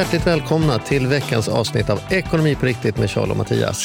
Hjärtligt välkomna till veckans avsnitt av Ekonomi på riktigt med Charles och Mattias.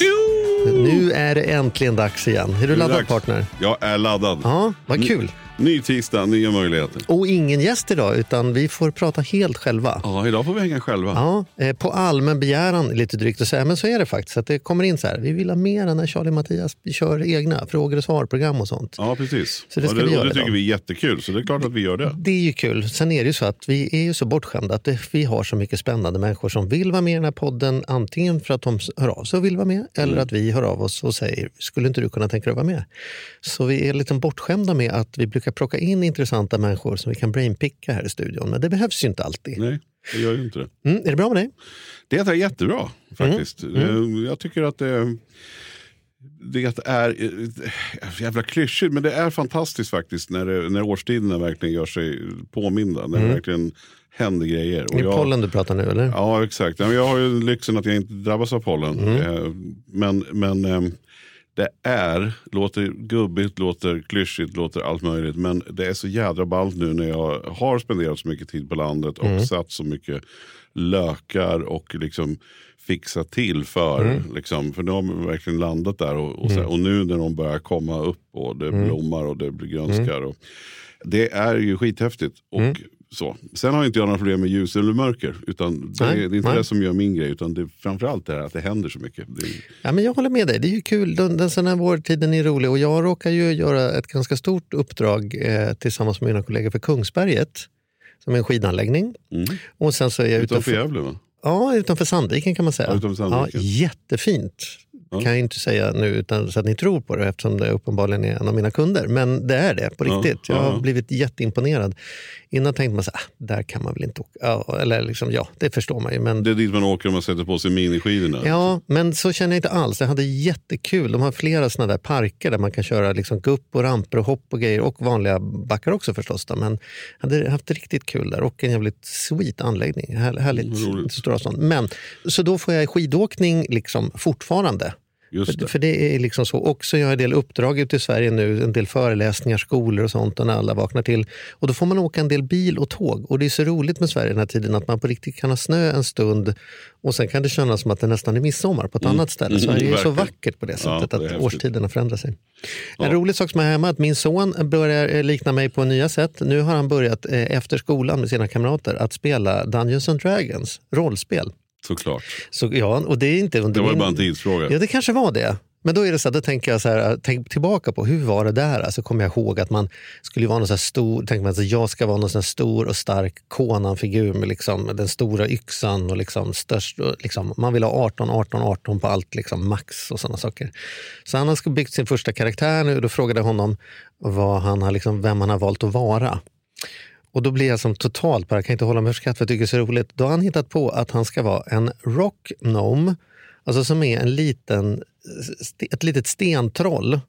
Nu är det äntligen dags igen. Är du laddad dags. partner? Jag är laddad. Ja, vad kul. Ny tisdag, nya möjligheter. Och ingen gäst idag, utan vi får prata helt själva. Ja, idag får vi hänga själva. Ja, eh, på allmän begäran, lite drygt att säga, men så är det faktiskt. Att det kommer in så här, vi vill ha mer när Charlie och Mattias kör egna frågor och svarprogram och sånt. Ja, precis. Så det ska och det, vi göra det idag. tycker vi är jättekul, så det är klart att vi gör det. Det är ju kul. Sen är det ju så att vi är ju så bortskämda att det, vi har så mycket spännande människor som vill vara med i den här podden. Antingen för att de hör av sig och vill vara med eller att vi hör av oss och säger skulle inte du kunna tänka dig att vara med? Så vi är lite bortskämda med att vi brukar plocka in intressanta människor som vi kan brainpicka här i studion. Men det behövs ju inte alltid. Nej, det gör ju inte det. Mm, är det bra med dig? Det är jättebra faktiskt. Mm. Eh, Jag tycker att det, det är eh, jävla klyschigt, men det är fantastiskt faktiskt när, det, när årstiderna verkligen gör sig påminda. När det verkligen händer grejer. Och Mm. Är det jag- pollen du pratar nu eller? Ja, exakt. Jag har ju lyxen att jag inte drabbas av pollen. Mm. Eh, Men, men det är, låter gubbigt, låter klyschigt, låter allt möjligt. Men det är så jädra ballt nu när jag har spenderat så mycket tid på landet och Mm. satt så mycket lökar och liksom fixat till för. Mm. Liksom, för nu har man verkligen landat där. Och, och, så här, och nu när de börjar komma upp och det Mm. blommar och det blir grönskar. Och, det är ju skithäftigt. Och Mm. Så. Sen har inte jag några problem med ljus eller mörker. Utan det, Nej, är, det är inte nej. det som gör min grej. Utan det är framförallt det här att det händer så mycket. Är, Ja, men jag håller med dig. Det är ju kul. Den, den sån här vårtiden är rolig. Och jag råkar ju göra ett ganska stort uppdrag eh, tillsammans med mina kollegor för Kungsberget. Som är en skidanläggning. mm. Och sen så är jag Utanför utanför, Gävle va? ja, utanför Sandviken kan man säga. Ja, utanför Sandviken. Ja, jättefint. Ja. Kan jag inte säga nu utan så att ni tror på det eftersom det uppenbarligen är en av mina kunder. Men det är det på Ja, riktigt. Jag har ja. blivit jätteimponerad. Innan tänkte man så här, ah, där kan man väl inte åka. Eller liksom, ja, det förstår man ju. Men Det är dit man åker om man sätter på sig miniskidorna. Ja, men så känner jag inte alls. Jag hade jättekul. De har flera såna där parker där man kan köra liksom gupp och ramper och hopp och grejer. Och vanliga backar också förstås. Då. Men jag hade haft riktigt kul där. Och en jävligt sweet anläggning. Här, härligt Mm, roligt. stor avstånd. Men, så då får jag skidåkning liksom fortfarande. Just För, det. för det är liksom så. Och så gör jag en del uppdrag ute i Sverige nu, en del föreläsningar, skolor och sånt och när alla vaknar till. Och då får man åka en del bil och tåg. Och det är så roligt med Sverige den här tiden att man på riktigt kan ha snö en stund och sen kan det kännas som att det nästan är midsommar på ett annat ställe. Sverige är så Mm. verkligen. vackert på det Ja, sättet det är att årstiderna förändrar sig. En Ja. rolig sak som är hemma är att min son börjar eh, likna mig på nya sätt. Nu har han börjat eh, efter skolan med sina kamrater att spela Dungeons and Dragons, rollspel. Såklart. Så, ja, och det är inte under Det var min- bara en tidsfråga. Ja, det kanske var det. Men då är det så här, då tänker jag så här, tänk tillbaka på hur var det där? Alltså kommer jag ihåg att man skulle vara någon så stor, tänker man att jag ska vara någon så här stor och stark Conan-figur med liksom den stora yxan och liksom störst, och liksom, man vill ha 18, 18, 18 på allt, liksom max och sådana saker. Så han har byggt sin första karaktär nu och då frågade jag honom vad han har, liksom, vem han har valt att vara. Och då blir jag som totalt bara, jag kan inte hålla mig för skratt för jag tycker det är så roligt. Då har han hittat på att han ska vara en rock gnome, alltså som är en liten, ett litet stentroll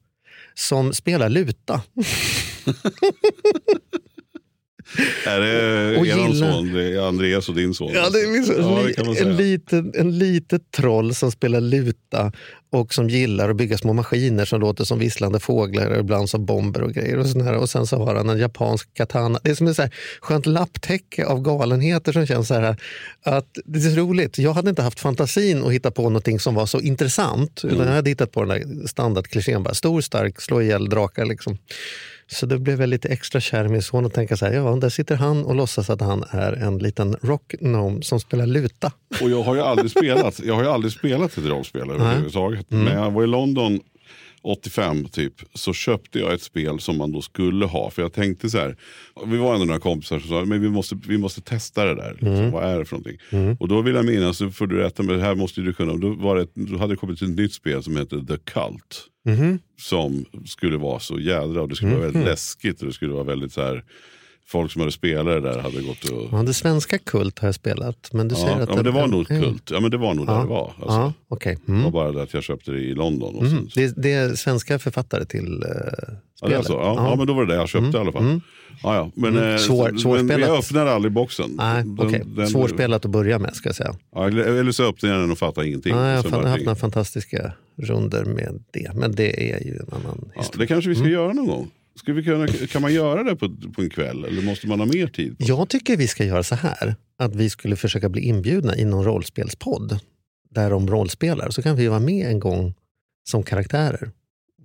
som spelar luta. Är det Och eran gilla- son? Andreas och din son? Ja, det är min son. Ja, kan man li- en, liten, en litet troll som spelar luta och som gillar att bygga små maskiner som låter som visslande fåglar och ibland som bomber och grejer. Och, sån här. och sen så har han en japansk katana. Det är som ett så här skönt lapptäcke av galenheter som känns så här att det är så roligt. Jag hade inte haft fantasin att hitta på någonting som var så intressant. Utan jag hade hittat på den där standardklichén. Stor, stark, slå ihjäl drakar. Liksom. Så det blev jag lite extra kär i min son och tänka så här, ja, där sitter han och låtsas att han är en liten rock gnome som spelar luta. Och jag har ju aldrig spelat, jag har ju aldrig spelat ett rollspel överhuvudtaget. Mm. Men jag var i London 85 typ, så köpte jag ett spel som man då skulle ha. För jag tänkte så här, vi var ändå några kompisar som sa, men vi måste, vi måste testa det där. Liksom, Vad är det för någonting? Och då vill jag minnas, så får du rätta mig, det här måste du kunna. Då, var det, då hade det kommit ett nytt spel som heter The Cult. Som skulle vara så jädra, och det skulle vara väldigt läskigt. Och det skulle vara väldigt så här, folk som hade spelat det där hade gått och... Ja, det svenska Kult har jag spelat. Men du Ja, säger att ja, men det var nog Mm. kult. Ja, men det var nog där det var. Alltså, Ja. Det Mm. var bara det att jag köpte det i London. Och Mm. sen, Det, det är svenska författare till ja, det är spelet. så. Ja, ja. men då var det det jag köpte i alla fall. Ja, ja. Men, Mm. eh, Svår- så- svårspelat. men jag öppnade aldrig boxen. Nej, Den- okej. den- Svårspelat att börja med ska jag säga. Ja, eller så öppnade jag den och fattade ingenting. Ja, jag har haft några fantastiska runder med det. Men det är ju en annan ja, historia. Det kanske vi Mm. ska göra någon gång. Ska vi kunna, kan man göra det på, på en kväll eller måste man ha mer tid? Jag tycker vi ska göra så här. Att vi skulle försöka bli inbjudna i någon rollspelspodd. Där de rollspelar. Så kan vi vara med en gång som karaktärer.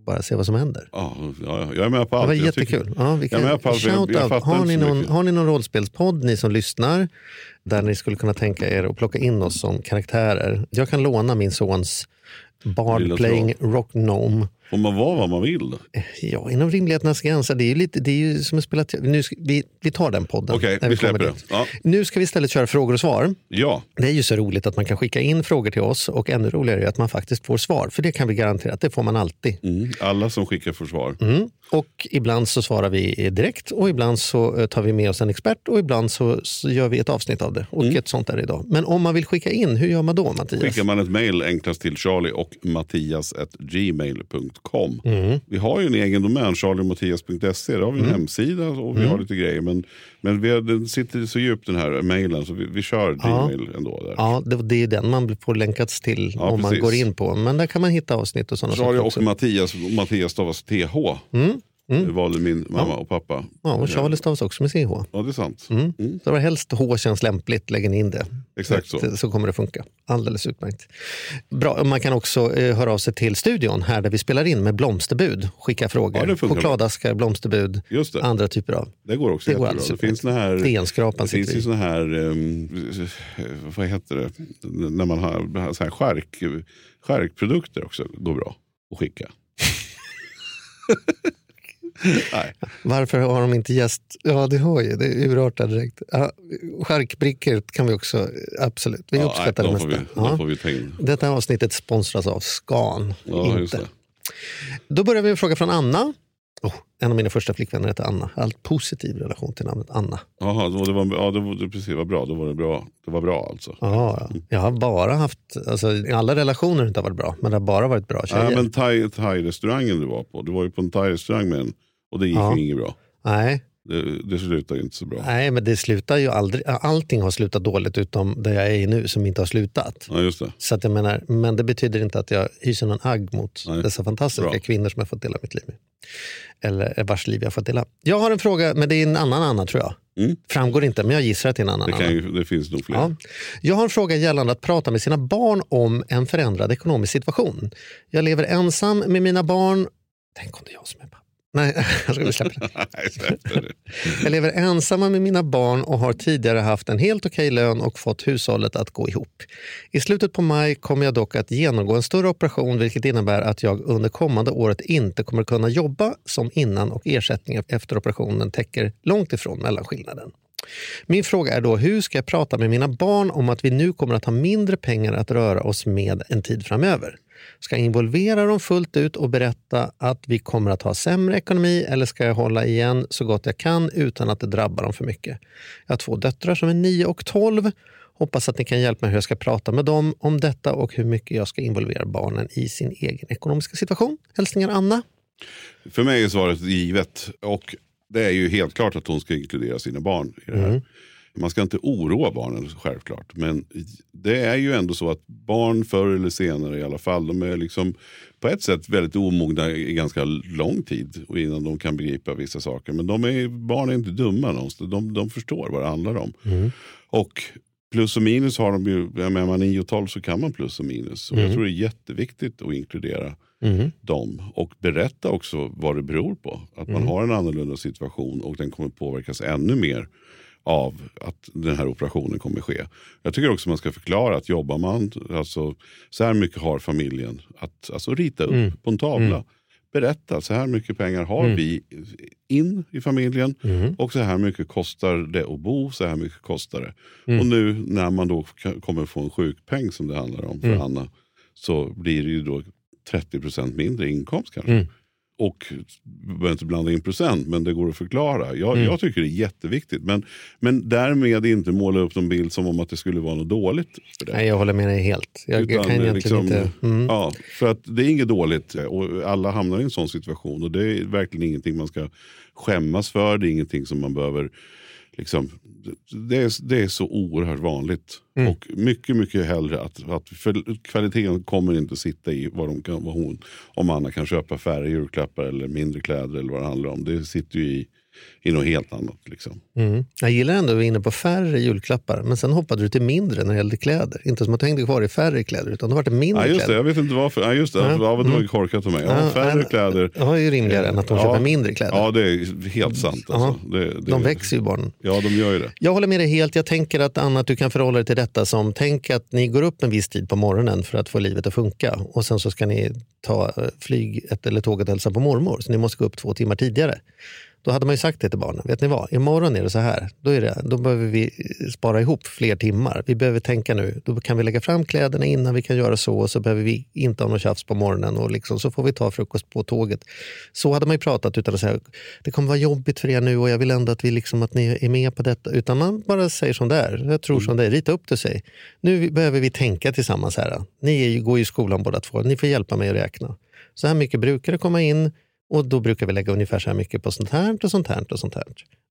Bara se vad som händer. Ja, ja, jag är med på Det allt. var Jag tycker- jättekul. Ja, vi Jag är kan, med på allt, jag- shout jag out. fattar Har, ni någon, har ni någon rollspelspodd, ni som lyssnar, där ni skulle kunna tänka er att plocka in oss som karaktärer? Jag kan låna min sons Bard playing Rock Gnome. Får man vara vad man vill? Ja, inom rimlighetens gränser. Det är ju, lite, det är ju som att spela... Nu ska, vi, vi tar den podden. Okej, när vi släpper dit. Ja. Nu ska vi istället köra frågor och svar. ja, Det är ju så roligt att man kan skicka in frågor till oss och ännu roligare är att man faktiskt får svar. För det kan vi garantera att det får man alltid. mm. alla som skickar försvar. Mm. Och ibland så svarar vi direkt och ibland så eh, tar vi med oss en expert och ibland så, så gör vi ett avsnitt av det. Och ett sånt är det idag. Men om man vill skicka in, hur gör man då Mattias? Skickar man ett mejl enklast till charlie och mattias.gmail.com. Mm. Vi har ju en egen domän, charliemattias.se. Där har vi en hemsida och vi har lite grejer. Men, men vi har, den sitter så djupt den här mejlen så vi, vi kör Gmail ändå. Där. Ja, det, det är den man får länkats till Ja, om man precis. går in på. Men där kan man hitta avsnitt och sådana Charlie saker och också. Mattias, Mattias stavas TH. Det valde min mamma och pappa. Ja, och Charlie stavas också med CH. Ja, det är sant. Mm. Mm. Så var helst H känns lämpligt, lägger ni in det. Exakt så. så. att, Så kommer det funka. Alldeles utmärkt. Bra. Man kan också eh, höra av sig till studion här där vi spelar in med blomsterbud. Skicka Ja, frågor. bra. Chokladaskar, blomsterbud, Just det. andra typer av. Det går också Det går jättebra. alldeles Det finns, här, det finns ju såna här, um, vad heter det, när man har så här skärk, skärkprodukter också. går bra att skicka. Nej. Varför har de inte gäst? Ja, det har ju. Det urartar direkt. Ja, Charkbrickor kan vi också, absolut. Vi Ja, uppskattar nej, det mesta. Vi, Ja. Får vi. Detta avsnittet sponsras av Scan. Ja, inte. Då börjar vi med en fråga från Anna. Oh, en av mina första flickvänner heter Anna. Allt positiv relation till namnet Anna. Jaha, det var, ja, det var, precis, vad bra. Då var det bra. Det var bra alltså. Ja, ja. Jag har bara haft, alltså, alla relationer har inte varit bra, men det har bara varit bra tjejer. Ja, men thai- thai-restaurangen du var på. Du var ju på en thai-restaurang med en och det gick Ja. ju inget bra. Nej, Det, det slutade ju inte så bra. nej, men det slutar ju aldrig. Allting har slutat dåligt utom där jag är nu som inte har slutat. Ja, just det. Så att jag menar, men det betyder inte att jag hyser någon agg mot Nej. dessa fantastiska Bra. kvinnor som jag fått dela mitt liv med. Eller vars liv jag fått dela. Jag har en fråga, men det är en annan Anna tror jag. Mm. Framgår inte, men jag gissar att det är en annan Det, kan ju, det finns nog fler. Ja. Jag har en fråga gällande att prata med sina barn om en förändrad ekonomisk situation. Jag lever ensam med mina barn. Tänk om det är jag som är pappa. Nej, jag ska släppa det. Jag lever ensamma med mina barn och har tidigare haft en helt okej lön och fått hushållet att gå ihop. I slutet på maj kommer jag dock att genomgå en större operation vilket innebär att jag under kommande året inte kommer kunna jobba som innan och ersättningen efter operationen täcker långt ifrån mellanskillnaden. Min fråga är då, hur ska jag prata med mina barn om att vi nu kommer att ha mindre pengar att röra oss med en tid framöver? Ska jag involvera dem fullt ut och berätta att vi kommer att ha sämre ekonomi eller ska jag hålla igen så gott jag kan utan att det drabbar dem för mycket? Jag har två döttrar som är 9 och 12. Hoppas att ni kan hjälpa mig hur jag ska prata med dem om detta och hur mycket jag ska involvera barnen i sin egen ekonomiska situation. Hälsningar Anna. För mig är svaret givet. Och det är ju helt klart att hon ska inkludera sina barn i det här. Man ska inte oroa barnen självklart. Men det är ju ändå så att barn förr eller senare i alla fall. De är liksom på ett sätt väldigt omogna i ganska lång tid. Och innan de kan begripa vissa saker. Men de är, barn är inte dumma någonstans. De, de förstår vad det handlar om. Och plus och minus har de ju. Jag menar, man 9 och 12 så kan man plus och minus. Och jag tror det är jätteviktigt att inkludera dem. Och berätta också vad det beror på. Att man har en annorlunda situation och den kommer påverkas ännu mer av att den här operationen kommer ske. Jag tycker också man ska förklara att jobbar man, alltså, så här mycket har familjen att alltså, rita upp på en tavla. berätta, så här mycket pengar har Mm. vi in i familjen och så här mycket kostar det att bo, så här mycket kostar det. Mm. Och nu när man då kommer få en sjukpeng som det handlar om för Mm. Anna så blir det ju då 30% mindre inkomst kanske. Och behöver inte blanda in procent, men det går att förklara. Jag, Mm. jag tycker det är jätteviktigt. Men, men därmed inte måla upp en bild som om att det skulle vara något dåligt. Nej, jag håller med dig helt. Jag, jag Utan kan egentligen liksom, inte... Mm. Ja, för att det är inget dåligt och alla hamnar i en sån situation. Och det är verkligen ingenting man ska skämmas för. Det är ingenting som man behöver... Liksom, det, är, det är så oerhört vanligt. Mm. Och mycket, mycket hellre att, att för kvaliteten kommer inte sitta i vad, de kan, vad hon, om Anna kan köpa färre julklappar eller mindre kläder eller vad det handlar om. Det sitter ju i, i något helt annat. Liksom. Mm. Jag gillar ändå att vi är inne på färre julklappar, men sen hoppade du till mindre när det gällde kläder. Inte som att du hängde kvar i färre kläder, utan det mindre Ja, just det, kläder. jag vet inte varför. Ja, just det, ja, Ja, det var mm. korkat av mig. Ja, färre men- kläder. Det var ju rimligare än att de Ja. köper mindre kläder. Ja, det är helt sant. Alltså. Det, det, de växer ju barnen. Ja, de gör ju det. Jag håller med dig helt. Jag tänker att Anna, att du kan förhålla dig till detta som, tänk att ni går upp en viss tid på morgonen för att få livet att funka och sen så ska ni ta eh, flyget eller tåget och hälsa på mormor, så ni måste gå upp två timmar tidigare. Då hade man ju sagt det till barnen. Vet ni vad? Imorgon är det så här. Då, är det, då behöver vi spara ihop fler timmar. Vi behöver tänka nu. Då kan vi lägga fram kläderna innan vi kan göra så. Och så behöver vi inte ha något tjafs på morgonen. Och liksom, så får vi ta frukost på tåget. Så hade man ju pratat utan att säga det kommer vara jobbigt för er nu och jag vill ändå att, vi liksom, att ni är med på detta. Utan man bara säger som det är. Jag tror som det är. Rita upp det sig. Nu behöver vi tänka tillsammans här. Ni är ju, går ju i skolan båda två. Ni får hjälpa mig att räkna. Så här mycket brukar det komma in. Och då brukar vi lägga ungefär så här mycket på sånt här och sånt här och sånt här.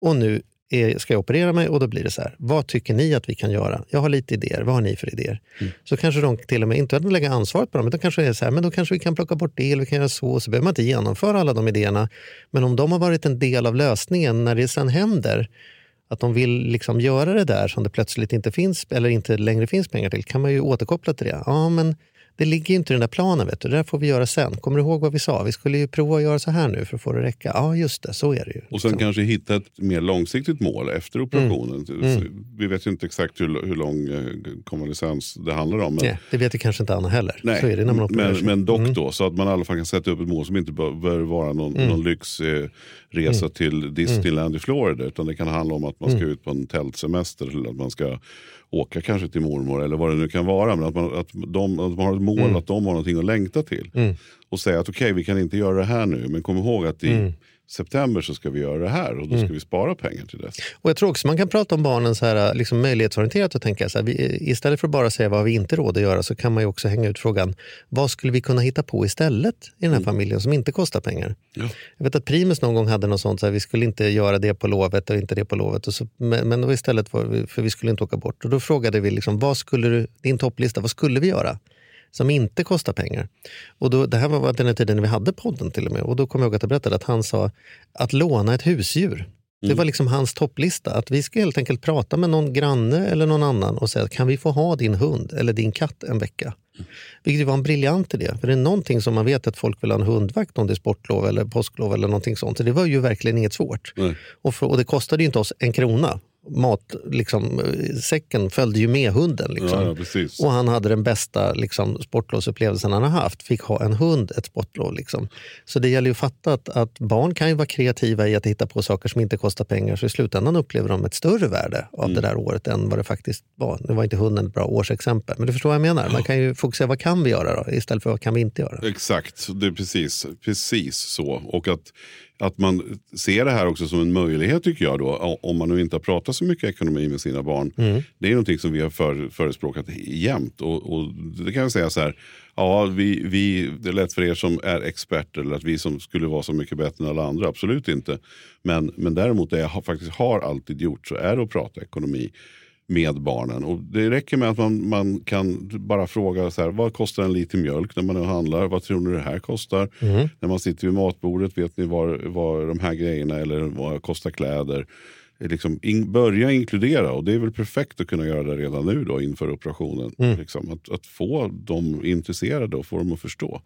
Och nu är, ska jag operera mig och då blir det så här. Vad tycker ni att vi kan göra? Jag har lite idéer. Vad har ni för idéer? Så kanske de till och med, inte att lägga ansvaret på dem, utan kanske är så här, men då kanske vi kan plocka bort det eller vi kan göra så. Så behöver man inte genomföra alla de idéerna. Men om de har varit en del av lösningen när det sen händer, att de vill liksom göra det där som det plötsligt inte finns eller inte längre finns pengar till, kan man ju återkoppla till det. Ja, men det ligger ju inte i den där planen, vet du. det där får vi göra sen. Kommer du ihåg vad vi sa? Vi skulle ju prova att göra så här nu för att få det att räcka. Ja, just det, så är det ju. Och sen Liksom. kanske hitta ett mer långsiktigt mål efter operationen. Så Vi vet ju inte exakt hur, hur lång eh, konvalescens det handlar om. Men, Nej, det vet ju kanske inte Anna heller. Nej, så är det när man men, men dock Mm. då, så att man i alla fall kan sätta upp ett mål som inte bör vara någon, någon lyxresa resa till Disneyland i Florida. Utan det kan handla om att man ska ut på en tältsemester eller att man ska åka kanske till mormor eller vad det nu kan vara. Men att, man, att, de, att man har ett mål, att de har någonting att längta till. Och säga att okej, vi kan inte göra det här nu, men kom ihåg att i september så ska vi göra det här och då ska vi spara pengar till det. Och jag tror också man kan prata om barnen så här, liksom möjlighetsorienterat och tänka så här, vi, istället för att bara säga vad vi inte råd att göra så kan man ju också hänga ut frågan vad skulle vi kunna hitta på istället i den här familjen som inte kostar pengar. Ja. Jag vet att Primus någon gång hade något sånt, så här, vi skulle inte göra det på lovet och inte det på lovet. Och så, men, men istället för, för vi skulle inte åka bort. Och då frågade vi, liksom, vad skulle du, din topplista, vad skulle vi göra? Som inte kostar pengar. Och då, det här var den tiden när vi hade podden till och med. Och då kom jag ihåg att jag berättade att han sa att låna ett husdjur. Det var liksom hans topplista. Att vi ska helt enkelt prata med någon granne eller någon annan och säga kan vi få ha din hund eller din katt en vecka? Vilket ju var en briljant idé. För det är någonting som man vet att folk vill ha en hundvakt om det är sportlov eller påsklov eller någonting sånt. Så det var ju verkligen inget svårt. Nej. Och, för, och det kostade ju inte oss en krona. Mat, liksom, säcken följde ju med hunden. Liksom. Ja. Och han hade den bästa liksom, sportlovsupplevelsen han har haft. Fick ha en hund ett sportlov. Liksom. Så det gäller ju att fatta att, att barn kan ju vara kreativa i att hitta på saker som inte kostar pengar. Så i slutändan upplever de ett större värde av Mm. det där året än vad det faktiskt var. Nu var inte hunden ett bra årsexempel. Men du förstår vad jag menar. Man kan ju fokusera vad kan vi göra då, istället för vad kan vi inte göra. Exakt, det är precis, precis så. Och att, att man ser det här också som en möjlighet tycker jag då. Om man nu inte har pratat så mycket ekonomi med sina barn. Det är någonting som vi har för, förespråkat jämt. Och, och det kan jag säga så här. Ja, vi, vi, det är lätt för er som är experter eller att vi som skulle vara så mycket bättre än alla andra. Absolut inte. Men, men däremot det jag faktiskt har alltid gjort så är det att prata ekonomi med barnen. Och det räcker med att man, man kan bara fråga så här, vad kostar en liter mjölk när man nu handlar? Vad tror ni det här kostar? När man sitter vid matbordet, vet ni vad, vad de här grejerna eller vad kostar kläder? Liksom in, börja inkludera och det är väl perfekt att kunna göra det redan nu då inför operationen. Liksom, att, att få dem intresserade och få dem att förstå.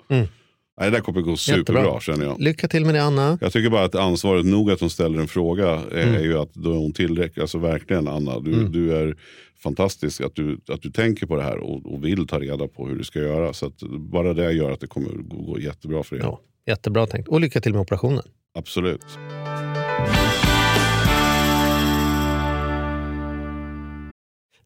Nej, det där kommer gå superbra Jättebra. känner jag. Lycka till med det Anna. Jag tycker bara att ansvaret nog att hon ställer en fråga är, Mm. är ju att då är hon tillräcklig. Alltså verkligen Anna, du, du är fantastisk att du, att du tänker på det här och, och vill ta reda på hur du ska göra. Så bara det gör att det kommer gå, gå jättebra för er. Ja. Jättebra tänkt. Och lycka till med operationen. Absolut.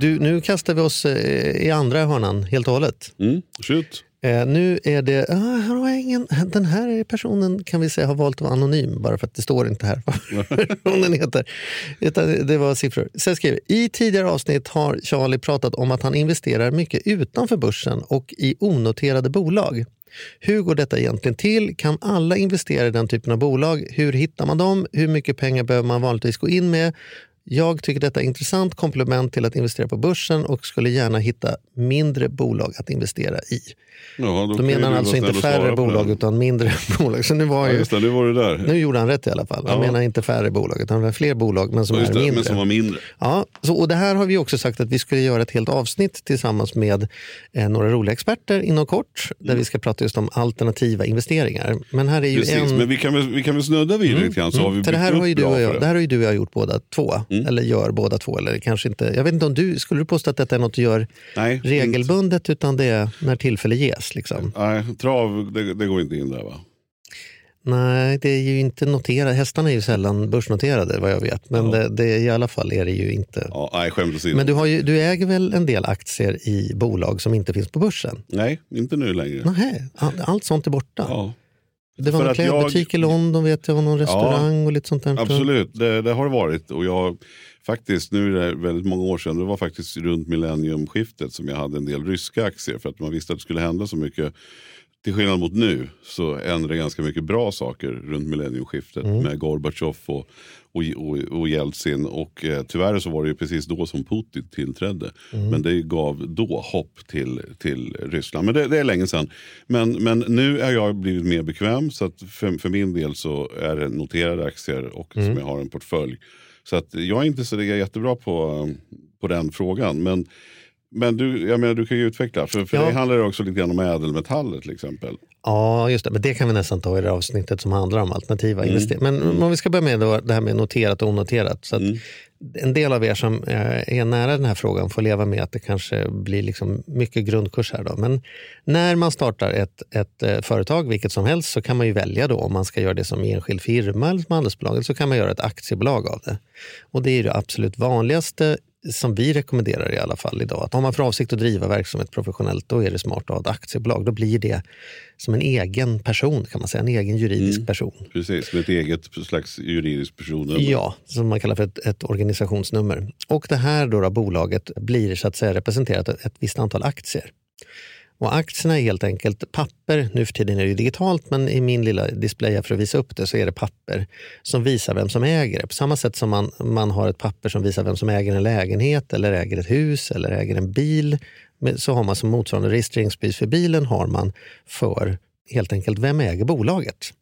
Du, nu kastar vi oss eh, i andra hörnan helt och hållet. Mm, shoot. Eh, nu är det... Ah, ingen, den här personen kan vi säga har valt att vara anonym bara för att det står inte här vad personen heter. Utan det var siffror. Sen skriver I tidigare avsnitt har Charlie pratat om att han investerar mycket utanför börsen och i onoterade bolag. Hur går detta egentligen till? Kan alla investera i den typen av bolag? Hur hittar man dem? Hur mycket pengar behöver man vanligtvis gå in med? Jag tycker detta är intressant komplement till att investera på börsen och skulle gärna hitta mindre bolag att investera i. Ja, då Då menar han alltså inte färre bolag utan mindre bolag. Så nu, var Ja, ju, just det, nu var du där. nu gjorde han rätt i alla fall. Han Ja. menar inte färre bolag utan det fler bolag men som Ja, är det, mindre. men som var mindre. Ja, så, och det här har vi också sagt att vi skulle göra ett helt avsnitt tillsammans med eh, några roliga experter inom kort där vi ska prata just om alternativa investeringar. Men här är ju Precis, en... men vi kan, väl, vi kan väl snudda vid det lite grann. Så har vi För det här, har ju du och jag, det. det här har ju du och jag gjort båda två. Mm. Eller gör båda två. Eller kanske inte, jag vet inte om du, skulle du påstå att detta är något du gör Nej, regelbundet utan det är när tillfälle ges? Liksom? Nej, trav, det, det går inte in där va? Nej, det är ju inte noterat. Hästarna är ju sällan börsnoterade vad jag vet. Men Ja. det, det, i alla fall är det ju inte. Ja, nej, skämt åsido. Men du, har ju, du äger väl en del aktier i bolag som inte finns på börsen? Nej, inte nu längre. Nej, all- allt sånt är borta. Ja, det var för någon att jag- klädbutik i London, vet jag, och någon restaurang och lite sånt där. absolut. Det, det har det varit. Och jag, faktiskt, nu är det väldigt många år sedan, det var faktiskt runt millenniumskiftet som jag hade en del ryska aktier. För att man visste att det skulle hända så mycket. Till skillnad mot nu så ändrade ganska mycket bra saker runt millenniumskiftet Mm. med Gorbatjov och, och, och, och Jeltsin. Och eh, tyvärr så var det ju precis då som Putin tillträdde. Mm. Men det gav då hopp till, till Ryssland. Men det, det är länge sedan. Men, men nu är jag blivit mer bekväm. Så att för, för min del så är det noterade aktier och Mm. som jag har en portfölj. Så att jag är inte så jättebra på, på den frågan. Men, men du, jag menar, du kan ju utveckla. För, för Ja. det handlar också lite grann om ädelmetaller till exempel. Ja, just det. Men det kan vi nästan ta i det avsnittet som handlar om alternativa Mm. investeringar. Men om vi ska börja med då, det här med noterat och onoterat. Så Mm. En del av er som eh, är nära den här frågan får leva med att det kanske blir liksom mycket grundkurs här. Då. Men när man startar ett, ett eh, företag, vilket som helst, så kan man ju välja då om man ska göra det som enskild firma eller som handelsbolag. Eller så kan man göra ett aktiebolag av det. Och det är det absolut vanligaste som vi rekommenderar i alla fall idag, att om man får avsikt att driva verksamhet professionellt, då är det smart att ha ett aktiebolag. Då blir det som en egen person, kan man säga, en egen juridisk person. Precis, med ett eget slags juridisk person. Ja, som man kallar för ett, ett organisationsnummer. Och det här då, då bolaget blir så att säga representerat av ett visst antal aktier. Och aktierna är helt enkelt papper. Nu för tiden är det digitalt, men i min lilla display här för att visa upp det så är det papper som visar vem som äger det. På samma sätt som man, man har ett papper som visar vem som äger en lägenhet eller äger ett hus eller äger en bil. Så har man som motsvarande registreringsbevis för bilen har man för helt enkelt vem äger bolaget.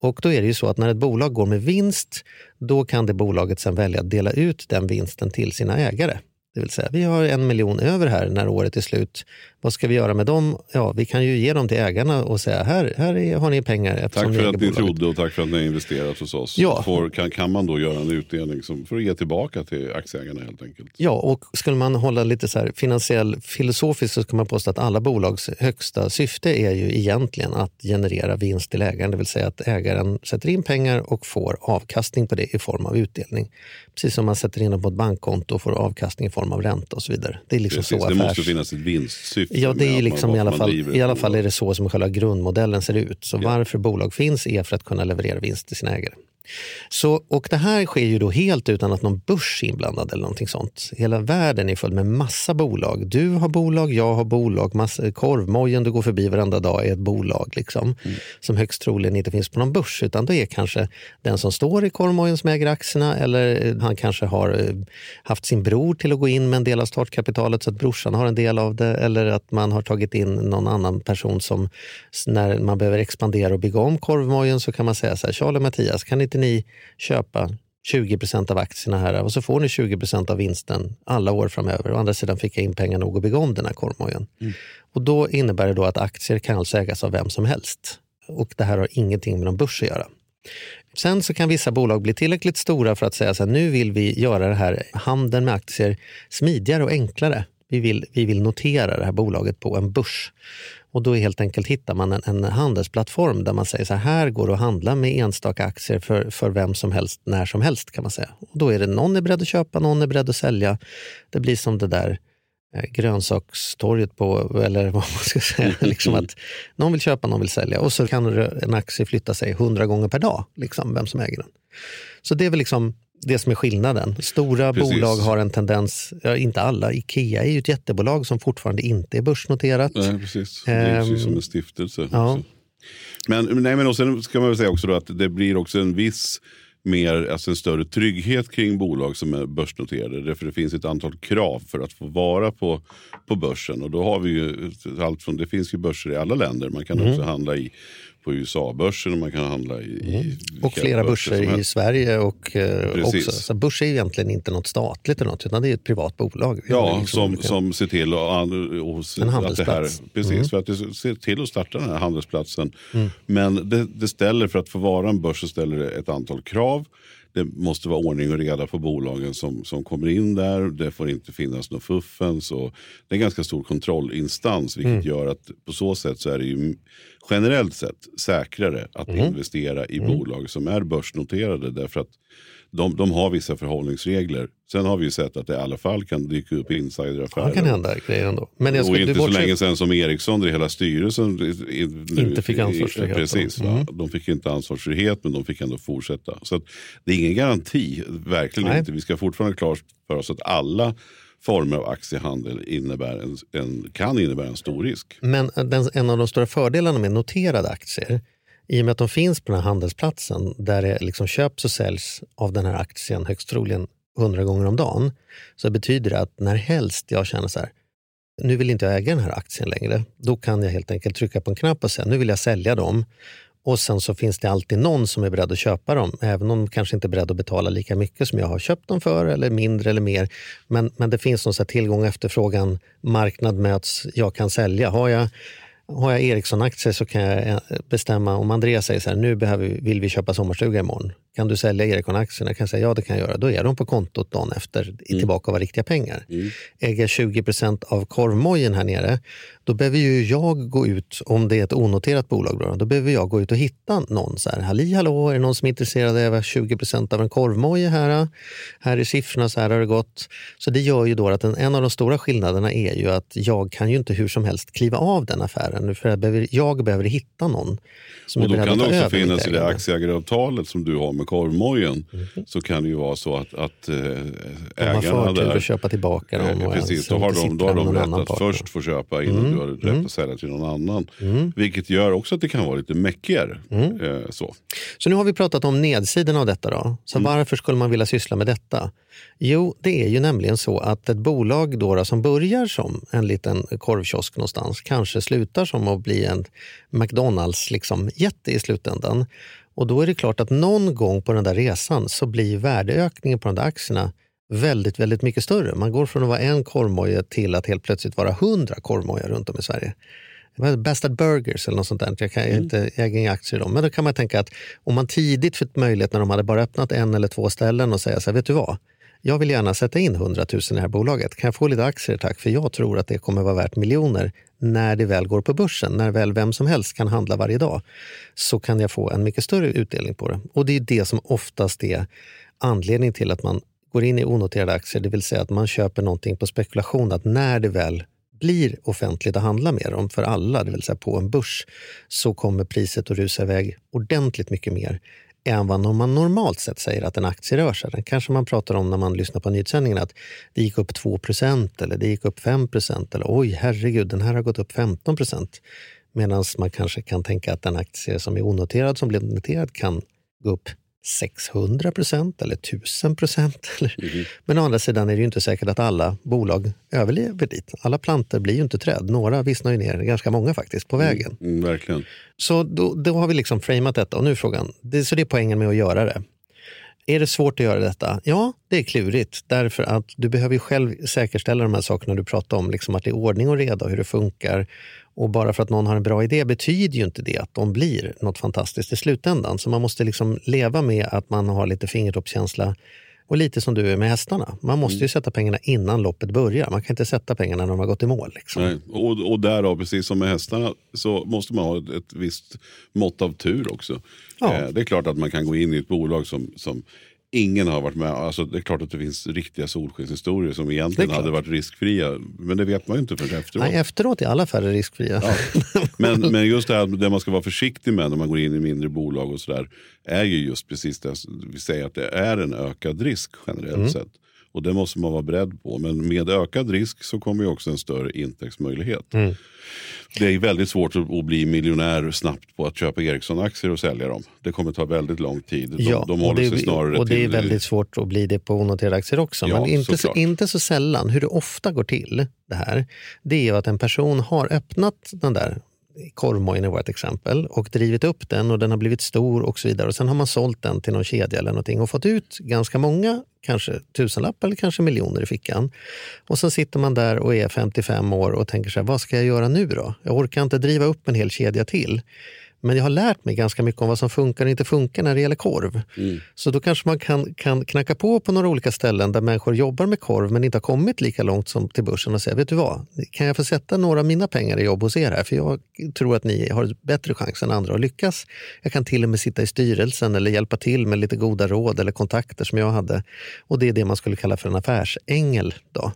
Och då är det ju så att när ett bolag går med vinst, då kan det bolaget sen välja att dela ut den vinsten till sina ägare. Det vill säga, vi har en miljon över här när året är slut. Vad ska vi göra med dem? Ja, vi kan ju ge dem till ägarna och säga, här, här är, har ni pengar. Tack för att ni bolaget." trodde och tack för att ni har investerat hos oss. Ja. Får, kan, kan man då göra en utdelning som, för att ge tillbaka till aktieägarna helt enkelt? Ja, och skulle man hålla lite så här finansiell filosofiskt så ska man påstå att alla bolags högsta syfte är ju egentligen att generera vinst till ägaren. Det vill säga att ägaren sätter in pengar och får avkastning på det i form av utdelning. Precis som man sätter in dem på ett bankkonto och får avkastning i form av ränta och så vidare. Det är liksom Precis, så det affärs... måste finnas ett vinstsyfte. Ja, det är att man- liksom i alla, fall, i alla fall är det så som själva grundmodellen ser ut. Så varför bolag finns är för att kunna leverera vinst till sina ägare. Så, och det här sker ju då helt utan att någon börs är inblandad eller någonting sånt. Hela världen är full med massa bolag. Du har bolag, jag har bolag, massa, korvmojen du går förbi varenda dag är ett bolag liksom, som högst troligen inte finns på någon börs. Utan det är kanske den som står i korvmojen som äger aktierna eller eh, han kanske har eh, haft sin bror till att gå in med en del av startkapitalet så att brorsan har en del av det. Eller att man har tagit in någon annan person som när man behöver expandera och bygga om korvmojen så kan man säga så här, Charlie och Mattias, kan inte ni köpa 20% av aktierna här och så får ni 20% av vinsten alla år framöver. Å andra sidan fick jag in pengar nog att bygga om den här korvmojen. Och då innebär det då att aktier kan alltså ägas av vem som helst. Och det här har ingenting med någon börs att göra. Sen så kan vissa bolag bli tillräckligt stora för att säga så här, nu vill vi göra det här handeln med aktier smidigare och enklare. Vi vill, vi vill notera det här bolaget på en börs. Och då helt enkelt hittar man en, en handelsplattform där man säger så här, här går det att handla med enstaka aktier för, för vem som helst, när som helst kan man säga. Och då är det någon är beredd att köpa, någon är beredd att sälja. Det blir som det där eh, grönsakstorget på, eller vad man ska säga, liksom att någon vill köpa, någon vill sälja och så kan en aktie flytta sig hundra gånger per dag, liksom, vem som äger den. Så det är väl liksom det som är skillnaden. Stora Precis. bolag har en tendens, ja, inte alla, Ikea är ju ett jättebolag som fortfarande inte är börsnoterat. Nej, precis. Det är Ehm, som en stiftelse. ja. Men, nej, men och sen ska man väl säga också att det blir också en viss mer, alltså en större trygghet kring bolag som är börsnoterade. Därför det finns ett antal krav för att få vara på, på börsen. Och då har vi ju allt från, det finns ju börser i alla länder. Man kan Mm. också handla i på USA-börsen och man kan handla i, i Och flera börser i. Sverige och eh, också. Så börs är egentligen inte något statligt eller något, utan det är ett privat bolag. Ja, liksom som, olika- som ser till att, och, att det här, precis, Mm. för att det ser till att starta den här handelsplatsen. Mm. Men det, det ställer, för att få vara en börs så ställer det ett antal krav. Det måste vara ordning och reda på bolagen som, som kommer in där. Det får inte finnas något fuffens. Och det är en ganska stor kontrollinstans vilket Mm. gör att på så sätt så är det ju generellt sett säkrare att Mm. investera i Mm. bolag som är börsnoterade. Därför att de, de har vissa förhållningsregler. Sen har vi ju sett att det i alla fall kan dyka upp insideraffärer. Det kan hända grejer ändå. Men jag och inte så länge sedan som Ericsson, hela styrelsen i- nu- Inte fick ansvarsfrihet. Precis? Mm. de fick inte ansvarsfrihet men de fick ändå fortsätta. Så att, det är ingen garanti, verkligen Nej. inte. Vi ska fortfarande klart för oss att alla former av aktiehandel innebär en, en, kan innebära en stor risk. Men den, en av de stora fördelarna med noterade aktier, i och med att de finns på den här handelsplatsen där det liksom köps och säljs av den här aktien högst troligen hundra gånger om dagen, så betyder det att när helst jag känner så här, nu vill inte jag äga den här aktien längre, då kan jag helt enkelt trycka på en knapp och säga nu vill jag sälja dem. Och sen så finns det alltid någon som är beredd att köpa dem, även om de kanske inte är beredd att betala lika mycket som jag har köpt dem för, eller mindre eller mer. Men, men det finns någon så här tillgång och efterfrågan, marknad möts, jag kan sälja. Har jag, har jag Ericsson-aktier så kan jag eh, bestämma, om Andreas säger så här, nu behöver, vill vi köpa sommarstuga imorgon kan du sälja Ericon-aktierna? Kan jag säga ja, det kan jag göra. Då är de på kontot dagen efter Mm. tillbaka var riktiga pengar. Äger jag 20% av korvmojen här nere, då behöver ju jag gå ut, om det är ett onoterat bolag, då, då behöver jag gå ut och hitta någon. Så här, Halli hallå, är det någon som är intresserad av 20% av en korvmoje här? Här är siffrorna, så här har det gått. Så det gör ju då att en, en av de stora skillnaderna är ju att jag kan ju inte hur som helst kliva av den affären. För jag behöver, jag behöver hitta någon som Och är då beredd kan det att ta också över mitt finnas i det aktieägaravtalet som du har med korvmojen. Mhm. Så kan det ju vara så att, att eh, De har där att köpa tillbaka dem. Och Precis, då har de, då har med de rätt att först få köpa innan Mm, du har rätt mm. att sälja till någon annan. Mm. Vilket gör också att det kan vara lite mäckigare. Eh, så. Så nu har vi pratat om nedsidan av detta. Då. Så Mm. varför skulle man vilja syssla med detta? Jo, det är ju nämligen så att ett bolag då, då som börjar som en liten korvkiosk någonstans kanske slutar som att bli en McDonalds-jätte liksom, jätte i slutändan. Och då är det klart att någon gång på den där resan så blir värdeökningen på de där aktierna väldigt, väldigt mycket större. Man går från att vara en korvmoje till att helt plötsligt vara hundra korvmojar runt om i Sverige. Bastard Burgers eller något sånt där. Jag, kan, är inte, jag äger inga aktier i dem. Men då kan man tänka att om man tidigt fick möjlighet när de hade bara öppnat en eller två ställen och säga så här, vet du vad? Jag vill gärna sätta in 100 000 i det här bolaget. Kan jag få lite aktier tack? För jag tror att det kommer vara värt miljoner när det väl går på börsen. När väl vem som helst kan handla varje dag så kan jag få en mycket större utdelning på det. Och det är det som oftast är anledningen till att man går in i onoterade aktier. Det vill säga att man köper någonting på spekulation. Att när det väl blir offentligt att handla med dem för alla, det vill säga på en börs, så kommer priset att rusa iväg ordentligt mycket mer än vad man normalt sett säger att en aktie rör sig. Den kanske man pratar om när man lyssnar på nyhetssändningen att det gick upp 2% eller det gick upp 5% eller oj herregud, den här har gått upp 15% Medan man kanske kan tänka att en aktie som är onoterad som blir noterad kan gå upp 600% eller 1000 eller Men å andra sidan är det ju inte säkert att alla bolag överlever dit. Alla plantor blir ju inte träd. Några vissnar ju ner, ganska många faktiskt, på vägen. Mm, verkligen. Så då, då har vi liksom framat detta och nu är frågan, det, så det är poängen med att göra det. Är det svårt att göra detta? Ja, det är klurigt. Därför att du behöver ju själv säkerställa de här sakerna du pratar om. Liksom att det är ordning och reda och hur det funkar. Och bara för att någon har en bra idé betyder ju inte det att de blir något fantastiskt i slutändan. Så man måste liksom leva med att man har lite fingertoppskänsla och lite som du är med hästarna. Man måste ju sätta pengarna innan loppet börjar. Man kan inte sätta pengarna när de har gått i mål. Liksom. Nej. Och, och därav, precis som med hästarna, så måste man ha ett, ett visst mått av tur också. Ja. Eh, det är klart att man kan gå in i ett bolag som, som ingen har varit med alltså, Det är klart att det finns riktiga solskenshistorier som egentligen hade varit riskfria. Men det vet man ju inte förrän efteråt. Nej, efteråt är alla färre riskfria. Men, men just det här det man ska vara försiktig med när man går in i mindre bolag och sådär. Är ju just precis det vi säger att det är en ökad risk generellt Mm. sett. Och det måste man vara beredd på. Men med ökad risk så kommer ju också en större intäktsmöjlighet. Mm. Det är väldigt svårt att bli miljonär snabbt på att köpa Ericsson-aktier och sälja dem. Det kommer ta väldigt lång tid. De, Ja, de håller det, sig snarare och det är till... väldigt svårt att bli det på onoterade aktier också. Ja, Men inte så, inte så sällan, hur det ofta går till det här, det är ju att en person har öppnat den där korvmojen är vårt exempel och drivit upp den och den har blivit stor och så vidare. Och sen har man sålt den till någon kedja eller någonting och fått ut ganska många, kanske tusenlapp eller kanske miljoner i fickan. Och så sitter man där och är 55 år och tänker så här, vad ska jag göra nu då? Jag orkar inte driva upp en hel kedja till. Men jag har lärt mig ganska mycket om vad som funkar och inte funkar när det gäller korv. Så då kanske man kan, kan knacka på på några olika ställen där människor jobbar med korv men inte har kommit lika långt som till börsen och säga, vet du vad, kan jag få sätta några av mina pengar i jobb hos er här? För jag tror att ni har bättre chans än andra att lyckas. Jag kan till och med sitta i styrelsen eller hjälpa till med lite goda råd eller kontakter som jag hade. Och det är det man skulle kalla för en affärsängel. Då.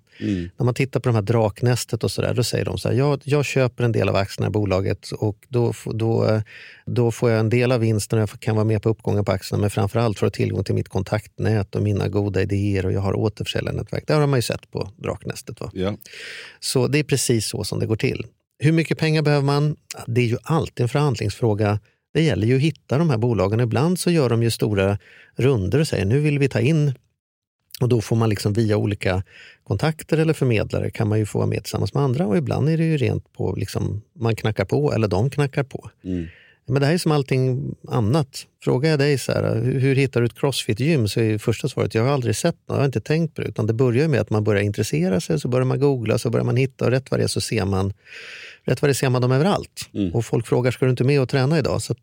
När man tittar på de här draknästet och så där, då säger de så här, jag, jag köper en del av aktierna i bolaget och då, då, då får jag en del av vinsten och jag kan vara med på uppgången på aktierna men framförallt får jag tillgång till mitt kontaktnät och mina goda idéer och jag har återförsäljarnätverk. Det har man ju sett på draknästet. Va? Ja. Så det är precis så som det går till. Hur mycket pengar behöver man? Det är ju alltid en förhandlingsfråga. Det gäller ju att hitta de här bolagen. Ibland så gör de ju stora runder och säger nu vill vi ta in och då får man liksom via olika kontakter eller förmedlare kan man ju få vara med tillsammans med andra och ibland är det ju rent på liksom man knackar på eller de knackar på. Men det här är som allting annat. Frågar jag dig så här, hur, hittar du ett crossfit-gym så är första svaret jag har aldrig sett något, jag har inte tänkt på det. Utan det börjar med att man börjar intressera sig, så börjar man googla, så börjar man hitta och rätt vad det är så ser man Rätt vad det ser man dem överallt. Och folk frågar, ska du inte med och träna idag? Så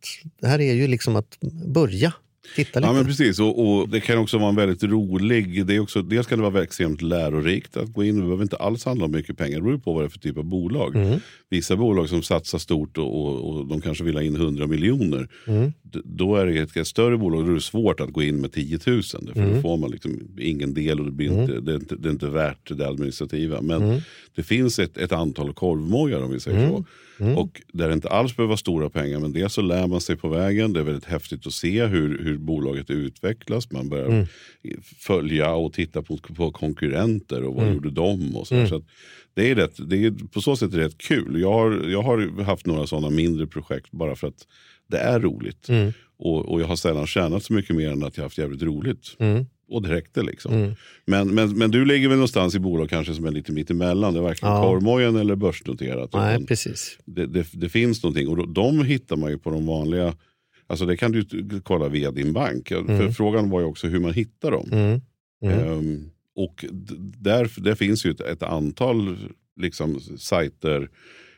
det här är ju liksom att börja titta lite. Ja, men precis. Och, och Det kan också vara en väldigt rolig... Det är också, dels kan det vara extremt lärorikt att gå in. Det behöver inte alls handla om mycket pengar. Det beror på vad det är för typ av bolag. Mm. Vissa bolag som satsar stort och, och, och de kanske vill ha in 100 miljoner. Mm. Då är det ett, ett större bolag då är det svårt att gå in med 10 000. För Mm. Då får man liksom ingen del och det, blir inte, det, är inte, det är inte värt det administrativa. Men Mm. Det finns ett, ett antal korvmojar om vi säger så. Mm. Och där det inte alls behöver vara stora pengar. Men dels så lär man sig på vägen. Det är väldigt häftigt att se hur, hur bolaget utvecklas. Man börjar Mm. följa och titta på, på konkurrenter och vad Mm. gjorde de. Och så, Mm. så att det är rätt, det är, på så sätt är det rätt kul. Jag har, jag har haft några sådana mindre projekt bara för att det är roligt. Mm. Och, och jag har sällan tjänat så mycket mer än att jag haft jävligt roligt. Mm. Och det räckte liksom. Mm. Men, men, men du ligger väl någonstans i bolag kanske som är lite mitt emellan. Det är varken Ja. korvmojen eller börsnoterat. Nej, utan precis. det, det, det finns någonting. Och då, de hittar man ju på de vanliga. Alltså det kan du kolla via din bank. För Mm. frågan var ju också hur man hittar dem. Mm. Mm. Ehm, och där, där finns ju ett, ett antal liksom, sajter.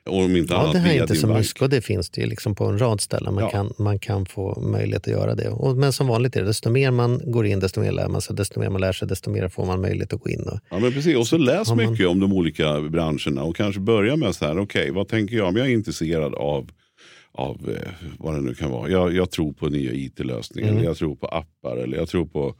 Och om inte Ja, annat det här är inte så mycket och det finns det ju liksom på en rad ställen man, Ja. kan, man kan få möjlighet att göra det. Och, men som vanligt är det, desto mer man går in, desto mer lär man sig. Desto mer man lär sig, desto mer får man möjlighet att gå in. Och, Ja, men precis. Och så läs man- mycket om de olika branscherna och kanske börja med så här, okej, vad tänker jag om jag är intresserad av av eh, vad det nu kan vara. Jag, jag tror på nya it-lösningar, Mm. eller jag tror på appar, eller jag tror på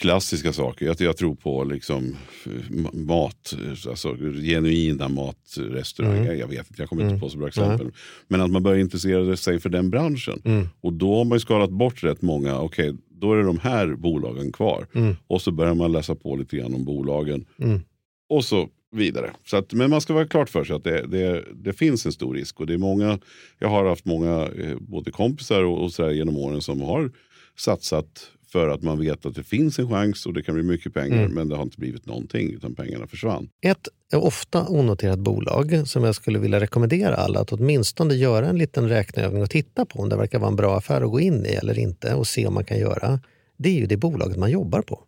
klassiska saker. Jag, jag tror på liksom eh, ma- mat, eh, alltså genuina matrestauranger. Mm. Jag vet inte, jag kommer Mm. inte på så bra exempel. Men att man börjar intressera sig för den branschen. Mm. Och då har man ju skalat bort rätt många, okej, då är det de här bolagen kvar. Mm. Och så börjar man läsa på lite grann om bolagen. Mm. Och så vidare. Så att, men man ska vara klart för sig att det, det, det finns en stor risk. Och det är många, jag har haft många, eh, både kompisar och, och genom åren som har satsat för att man vet att det finns en chans och det kan bli mycket pengar. Mm. Men det har inte blivit någonting utan pengarna försvann. Ett ofta onoterat bolag som jag skulle vilja rekommendera alla att åtminstone göra en liten räkneövning och titta på om det verkar vara en bra affär att gå in i eller inte och se om man kan göra. Det är ju det bolaget man jobbar på.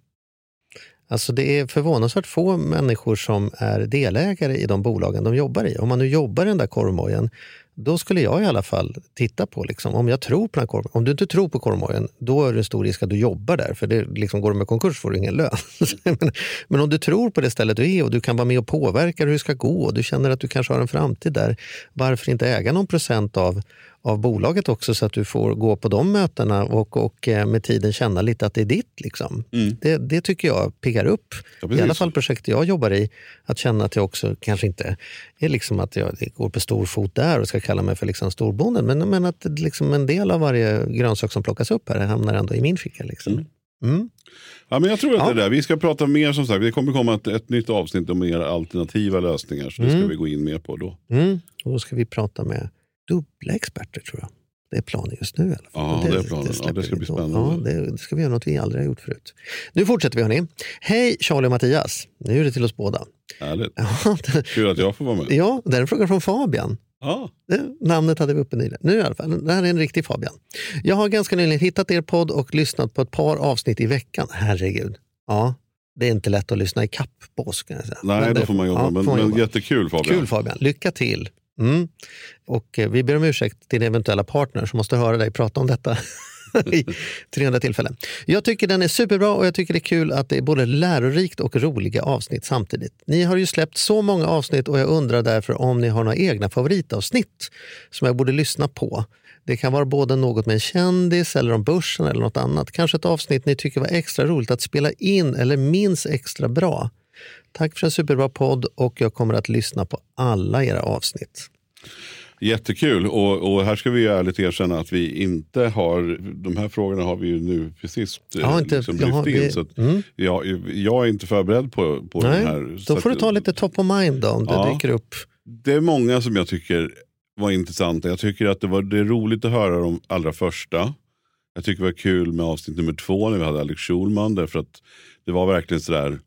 Alltså det är förvånansvärt få människor som är delägare i de bolagen de jobbar i. Om man nu jobbar i den där korvmojen, då skulle jag i alla fall titta på, liksom, om jag tror på den här. Om du inte tror på korvmojen, då är det en stor risk att du jobbar där, för det liksom, går du med konkurs får du ingen lön. men, men om du tror på det stället du är och du kan vara med och påverka hur det ska gå och du känner att du kanske har en framtid där, varför inte äga någon procent av, av bolaget också så att du får gå på de mötena och, och eh, med tiden känna lite att det är ditt. Liksom. Mm. Det, det tycker jag piggar upp. Ja, I alla fall projekt jag jobbar i. Att känna att jag också kanske inte är liksom att jag går på stor fot där och ska kalla mig för liksom storbonden. Men, men att liksom en del av varje grönsak som plockas upp här hamnar ändå i min ficka. Liksom. Mm. Ja, men jag tror att Ja. det är där. Vi ska prata mer som sagt. Det kommer komma ett, ett nytt avsnitt om mer alternativa lösningar. Så det ska Mm. vi gå in mer på då. Mm. Och då ska vi prata med dubbla experter tror jag. Det är planen just nu i alla fall. Ja, det är planen. Ja, det ska vi bli då. spännande. Ja, det, det ska vi göra något vi aldrig har gjort förut. Nu fortsätter vi hörni. Hej Charlie och Mattias. Nu är det till oss båda. Härligt. Ja, Kul att jag får vara med. ja det är en fråga från Fabian. Ja. Det, namnet hade vi uppe nyligen. Nu i alla fall, det här är en riktig Fabian. Jag har ganska nyligen hittat er podd och lyssnat på ett par avsnitt i veckan. Herregud. Ja, det är inte lätt att lyssna i kapp på oss. Nej, Men då det- får man jobba. ja, men, man men jobba. jättekul Fabian. Kul Fabian, lycka till. Mm. Och eh, vi ber om ursäkt till eventuella partner som måste höra dig prata om detta i 300 tillfällen. Jag tycker den är superbra och jag tycker det är kul att det är både lärorikt och roliga avsnitt samtidigt. Ni har ju släppt så många avsnitt och jag undrar därför om ni har några egna favoritavsnitt som jag borde lyssna på. Det kan vara både något med en kändis eller om börsen eller något annat. Kanske ett avsnitt ni tycker var extra roligt att spela in eller minns extra bra. Tack för en superbra podd och jag kommer att lyssna på alla era avsnitt. Jättekul. Och, och här ska vi ju ärligt erkänna att vi inte har, de här frågorna har vi ju nu precis eh, Ja, inte- liksom jaha, lyft in. vi- Så att mm. jag, jag är inte förberedd på, på Nej, den här. då får att- du ta lite top of mind då, om det Ja. dyker upp. Det är många som jag tycker var intressanta. Jag tycker att det, var, det är roligt att höra de allra första. Jag tycker det var kul med avsnitt nummer två när vi hade Alex Schulman. Därför att det var verkligen sådär,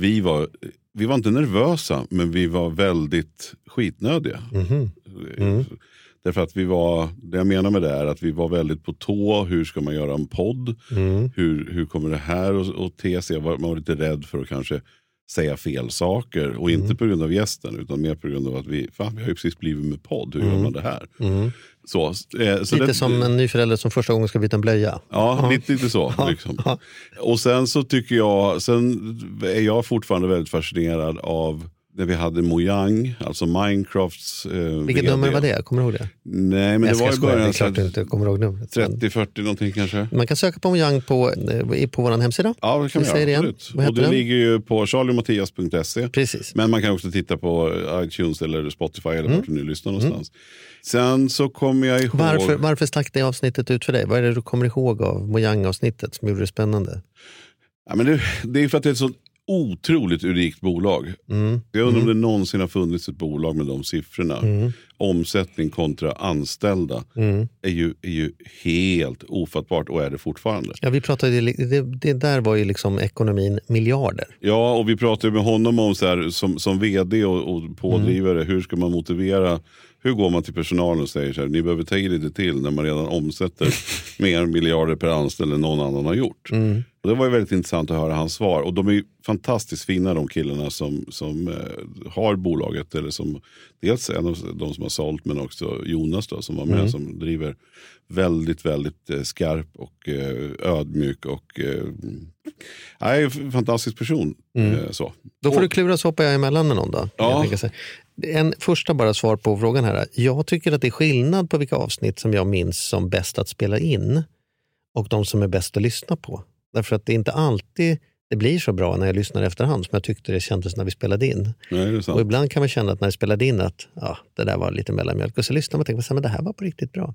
vi var, vi var inte nervösa men vi var väldigt skitnödiga. Mhm. Mm. Därför att vi var, det jag menar med det är att vi var väldigt på tå. Hur ska man göra en podd? Mm. Hur, hur kommer det här att, te sig? Man var lite rädd för att kanske säga fel saker. Och Mm. inte på grund av gästen utan mer på grund av att vi, fan, vi har ju precis blivit med podd. Hur gör man det här? Så, eh, så. Lite det- som en ny förälder som första gången ska byta en blöja. Ja, lite, lite så. Liksom. Och sen så tycker jag, sen är jag fortfarande väldigt fascinerad av när vi hade Mojang, alltså Minecrafts eh, Vilket VD. nummer var det? Kommer du ihåg det? Nej, men jag det var i det början är klart du inte kommer ihåg numret. Men 30-40 någonting kanske. Man kan söka på Mojang på, eh, på vår hemsida. Ja, det kan Vi det göra. Absolut. Och det den? ligger ju på charliemattias.se. Precis. Men man kan också titta på iTunes eller Spotify eller Mm. vart du nu lyssnar någonstans. Sen så kommer jag ihåg... Varför, varför stack det avsnittet ut för dig? Vad är det du kommer ihåg av Mojang-avsnittet som gjorde det spännande? Ja, men det, det är för att det är ett så otroligt unikt bolag. Mm. Jag undrar om det någonsin har funnits ett bolag med de siffrorna. Mm. Omsättning kontra anställda är, ju, är ju helt ofattbart och är det fortfarande. Ja, vi pratade, det, det där var ju liksom ekonomin miljarder. Ja, och vi pratade med honom om så här, som, som vd och, och pådrivare, hur ska man motivera hur går man till personalen och säger så här, ni behöver ta i lite till när man redan omsätter mer miljarder per anställd än någon annan har gjort. Och det var ju väldigt intressant att höra hans svar. Och de är ju fantastiskt fina de killarna som, som eh, har bolaget. Eller som, dels en av de som har sålt men också Jonas då, som var med som driver väldigt, väldigt eh, skarp och eh, ödmjuk och eh, f- fantastisk person. Eh, så. Då får du klura så hoppar jag emellan med någon då. Ja. En första bara svar på frågan här. Jag tycker att det är skillnad på vilka avsnitt som jag minns som bäst att spela in och de som är bäst att lyssna på. Därför att det är inte alltid det blir så bra när jag lyssnar efterhand som jag tyckte det kändes när vi spelade in. Nej, Och ibland kan man känna att när vi spelade in att ja, det där var lite mellanmjölk. Och så lyssnar man och tänker att det här var på riktigt bra.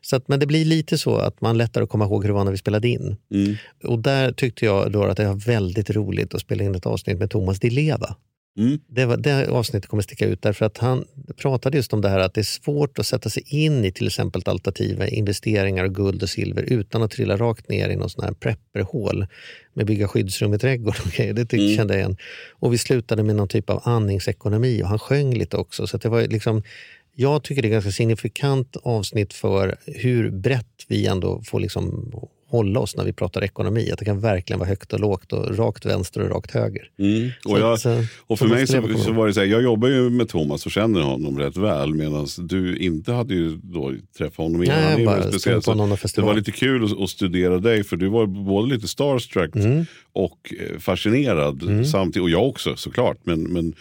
Så att, men det blir lite så att man lättare att komma ihåg hur det var när vi spelade in. Mm. Och där tyckte jag då att det var väldigt roligt att spela in ett avsnitt med Thomas Di Leva. Mm. Det, var, det avsnittet kommer sticka ut därför att han pratade just om det här att det är svårt att sätta sig in i till exempel alternativa investeringar och guld och silver utan att trilla rakt ner i någon sån här prepperhål med bygga skyddsrum i trädgården och grejer. Det tyckte, Mm. kände jag igen. Och vi slutade med någon typ av andningsekonomi och han sjöng lite också. Så det var liksom, jag tycker det är ganska signifikant avsnitt för hur brett vi ändå får liksom hålla oss när vi pratar ekonomi. Att det kan verkligen vara högt och lågt och rakt vänster och rakt höger. Mm. Så Och, jag, att, eh, och för mig så, så var det så här, jag jobbar ju med Thomas och känner honom rätt väl medan du inte hade ju då träffat honom innan. Nej, bara speciell. Så. Det var lite kul att, att studera dig för du var både lite starstruck Mm. och eh, fascinerad samtidigt. Och jag också såklart. Men, men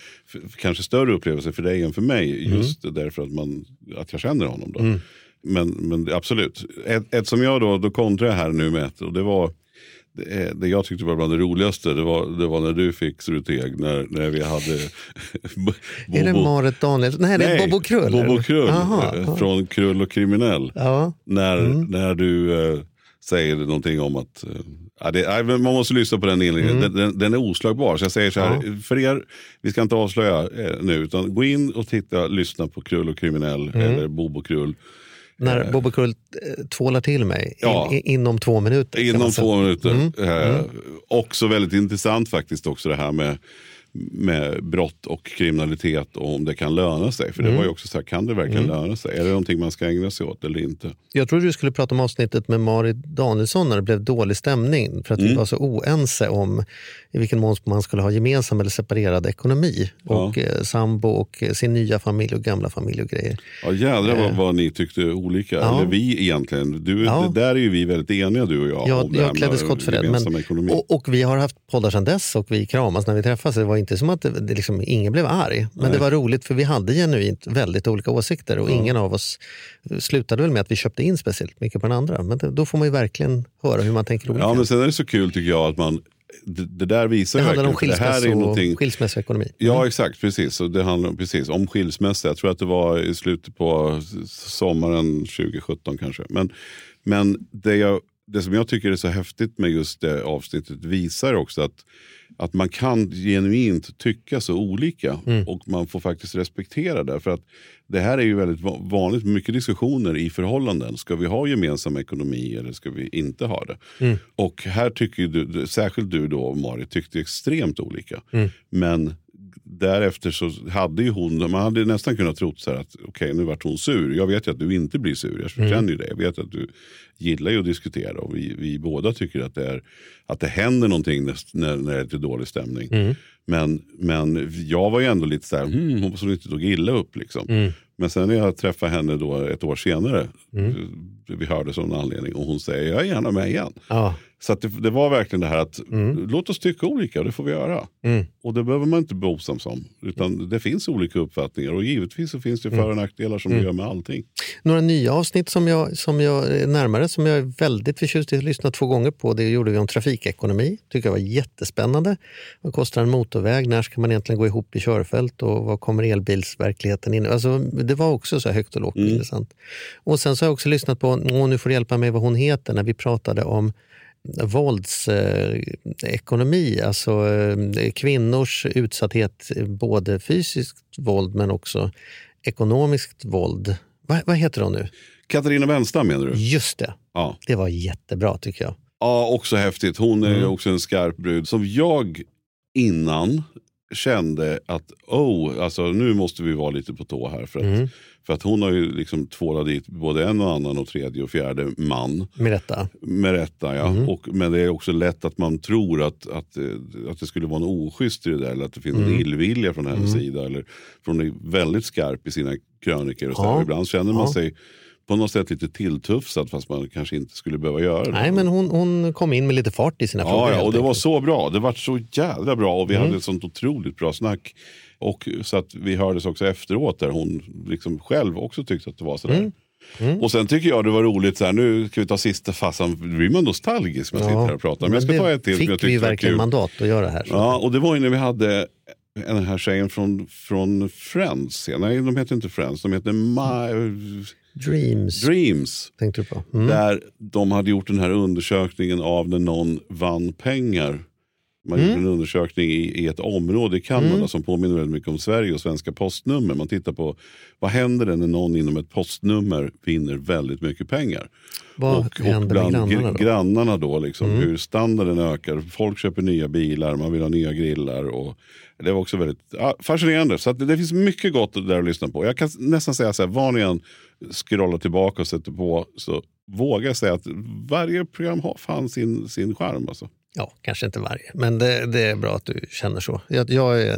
kanske större upplevelse för dig än för mig. Mm. Just därför att, man, att jag känner honom. Då. Men, men absolut. Ett, ett som jag då, då kontrar jag här nu med ett. Och det var det, det jag tyckte var bland det roligaste. Det var, det var när du fick struteg. När, när vi hade Är det Bobo- Marit Danielsson? Nej, det är Bobo Krull. Bobo Krull eh, ja. från Krull och kriminell. Ja. När, när du eh, säger någonting om att eh, ja, det, man måste lyssna på den inledningen. Den, den, den är oslagbar. Så jag säger så här, för er, vi ska inte avslöja eh, nu, utan gå in och titta, lyssna på Krull och kriminell eller Bobo Krull. När Bobo Krull eh, tvålar till mig Ja. in, inom två minuter. Inom två minuter. Mm. Eh, Också väldigt intressant faktiskt också det här med, med brott och kriminalitet och om det kan löna sig. För det Mm. var ju också så här, kan det verkligen löna sig? Är det någonting man ska ägna sig åt eller inte? Jag trodde du skulle prata om avsnittet med Marit Danielsson när det blev dålig stämning för att Mm. vi var så oense om i vilken mån man skulle ha gemensam eller separerad ekonomi. Och eh, sambo och eh, sin nya familj och gamla familj och grejer. Ja jädrar vad, vad ni tyckte olika. Eh. Ja. Eller vi egentligen. Du, Ja. Där är ju vi väldigt eniga du och jag. Om här jag klädde skott för det. Men, och, och vi har haft poddar sedan dess och vi kramas när vi träffas. Det var inte som att det, det liksom, ingen blev arg. Men det var roligt för vi hade genuint väldigt olika åsikter och ingen av oss slutade väl med att vi köpte in speciellt mycket på den andra. Men det, då får man ju verkligen höra hur man tänker olika. ja men sen är det så kul tycker jag att man det, det där visar det handlar om skilsmässo, någonting, skilsmässoekonomi. Ja exakt, precis. Och det handlar precis, om skilsmässa. Jag tror att det var i slutet på sommaren 2017 kanske. Men, men det, jag, det som jag tycker är så häftigt med just det avsnittet visar också att, att man kan genuint tycka så olika. Och man får faktiskt respektera det. För att det här är ju väldigt va- vanligt, mycket diskussioner i förhållanden. Ska vi ha gemensam ekonomi eller ska vi inte ha det? Och här tycker du, särskilt du då Marit, tyckte extremt olika. Men därefter så hade ju hon, man hade nästan kunnat tro så här att okej nu vart hon sur. Jag vet ju att du inte blir sur, jag känner ju det. Jag vet att du gillar ju att diskutera och vi, vi båda tycker att det, är, att det händer någonting när, när, det är lite dålig stämning. Men, men jag var ju ändå lite så här, hmm, hoppas hon inte tog illa upp. Liksom. Men sen när jag träffade henne då ett år senare, vi hördes av någon anledning och hon säger jag är gärna med igen. Ja. Så det, det var verkligen det här att låt oss tycka olika, det får vi göra. Och det behöver man inte bli osams om. Utan det finns olika uppfattningar och givetvis så finns det för och nackdelar som det gör med allting. Några nya avsnitt som jag, som jag är närmare, som jag är väldigt förtjust i att lyssna två gånger på, det gjorde vi om trafikekonomi. tycker jag var jättespännande. Vad kostar en motorväg? När ska man egentligen gå ihop i körfält? Och vad kommer elbilsverkligheten in? Alltså, det var också så högt och lågt och intressant. Och sen så har jag också lyssnat på, nu får du hjälpa mig vad hon heter, när vi pratade om våldsekonomi, alltså eh, kvinnors utsatthet, eh, både fysiskt våld men också ekonomiskt våld. Va, vad heter hon nu? Katarina Wenstam menar du? Just det, Ja. det var jättebra tycker jag. Ja, också häftigt. Hon är också en skarp brud. Som jag innan kände att oh, alltså, nu måste vi vara lite på tå här. För att, för att hon har ju liksom tvålat dit både en och annan och tredje och fjärde man. Med detta. Med rätta ja. Och, men det är också lätt att man tror att, att, eh, att det skulle vara något oschysst i det där. Eller att det finns en illvilja från hennes sida. Eller, för hon är väldigt skarp i sina krönikor. Och så Ja. Ibland känner man Ja. sig på något sätt lite tilltufsad fast man kanske inte skulle behöva göra det. Nej, men hon, hon kom in med lite fart i sina frågor. Ja, ja, helt och det var så bra. Det var så jävla bra och vi Mm. hade ett sånt otroligt bra snack. Och så att vi hördes också efteråt där hon liksom själv också tyckte att det var sådär. Mm. Och sen tycker jag det var roligt, så här, nu ska vi ta sista fassan, blir man nostalgisk när man sitter här och pratar. Men jag ska ta ett till fick jag vi verkligen mandat att göra här. Så. Ja, och det var ju när vi hade den här tjejen från, från Friends. Ja, Nej, de heter inte Friends, de heter My Dreams, Dreams. tänkte du på. Mm. Där de hade gjort den här undersökningen av när någon vann pengar. Man Mm. gjorde en undersökning i, i ett område i Kanada som påminner väldigt mycket om Sverige och svenska postnummer. Man tittar på vad händer när någon inom ett postnummer vinner väldigt mycket pengar. Vad händer med grannarna gr- då? Mm. grannarna då, liksom, hur standarden ökar. Folk köper nya bilar, man vill ha nya grillar. Och det var också väldigt ja, fascinerande. Så det, det finns mycket gott där att lyssna på. Jag kan nästan säga så här, var ni än scrollar tillbaka och sätter på så vågar jag säga att varje program har fan sin, sin charm. Alltså. Ja, kanske inte varje, men det, det är bra att du känner så. Jag, jag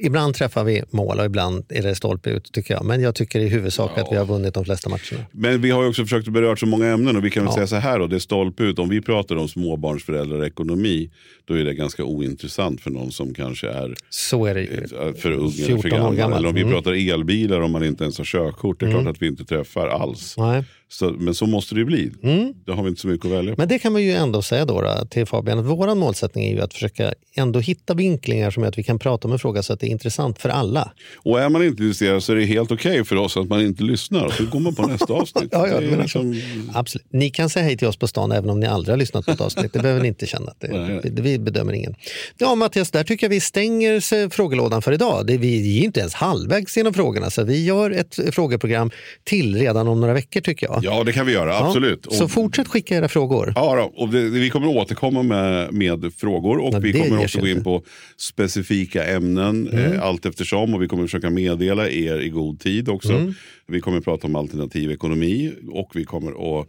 ibland träffar vi mål och ibland är det stolpe ut tycker jag. Men jag tycker i huvudsak att vi har vunnit de flesta matcherna. Men vi har ju också försökt beröra så många ämnen och vi kan väl Ja. säga så här då, det är stolpe ut. Om vi pratar om småbarnsföräldrar och ekonomi, då är det ganska ointressant för någon som kanske är Så är det eh, för ung eller 14 för gammal. gammal. Eller om vi Mm. pratar elbilar om man inte ens har körkort, det är klart att vi inte träffar alls. Nej. Så, men så måste det ju bli. Mm. Då har vi inte så mycket att välja på. Men det kan man ju ändå säga då, då till Fabian, att vår målsättning är ju att försöka ändå hitta vinklingar som gör att vi kan prata om en fråga så att det är intressant för alla. Och är man inte intresserad så är det helt okej för oss att man inte lyssnar. Så går man på nästa avsnitt. Ja, ja, Det liksom- Absolut. Ni kan säga hej till oss på stan även om ni aldrig har lyssnat på ett avsnitt. Det behöver ni inte känna. Det, Nej, nej. Vi, vi bedömer ingen. Ja, Mattias, där tycker jag vi stänger frågelådan för idag. Det, vi är inte ens halvvägs genom frågorna, så vi gör ett frågeprogram till redan om några veckor tycker jag. Ja, det kan vi göra. Absolut. Ja, så fortsätt skicka era frågor. Ja, då, och det, vi kommer återkomma med, med frågor och Ja, vi kommer också gå in på specifika ämnen Mm. eh, allt eftersom och vi kommer försöka meddela er i god tid också. Mm. Vi kommer prata om alternativ ekonomi och vi kommer att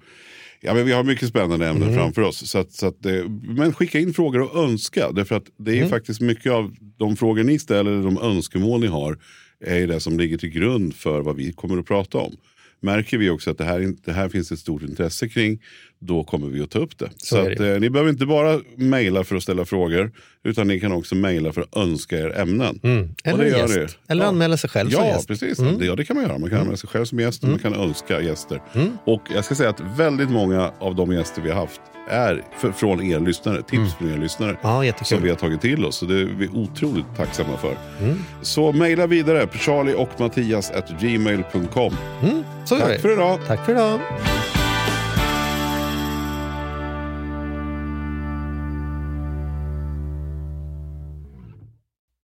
Ja, men vi har mycket spännande ämnen Mm. framför oss. Så att, så att, men skicka in frågor och önska. Därför att det är Mm. faktiskt mycket av de frågor ni ställer, de önskemål ni har, är det som ligger till grund för vad vi kommer att prata om. Märker vi också att det här, det här finns ett stort intresse kring, då kommer vi att ta upp det. Så, det att, eh, ni behöver inte bara mejla för att ställa frågor, utan ni kan också mejla för att önska er ämnen. Mm. Och Eller det gör gäst. det. Eller Ja. anmäla sig själv som Ja, gäst. Mm. precis. Det, ja, det kan man göra. Man kan anmäla sig själv som gäst och man kan önska gäster. Mm. Och jag ska säga att väldigt många av de gäster vi har haft är för, från er lyssnare. Tips från er lyssnare. Mm. Ja, jättekul. Som vi har tagit till oss. Så det är vi otroligt tacksamma för. Mm. Så mejla vidare. Charlie och Mattias at gmail.com. Mm, så. Tack för idag. Tack för idag.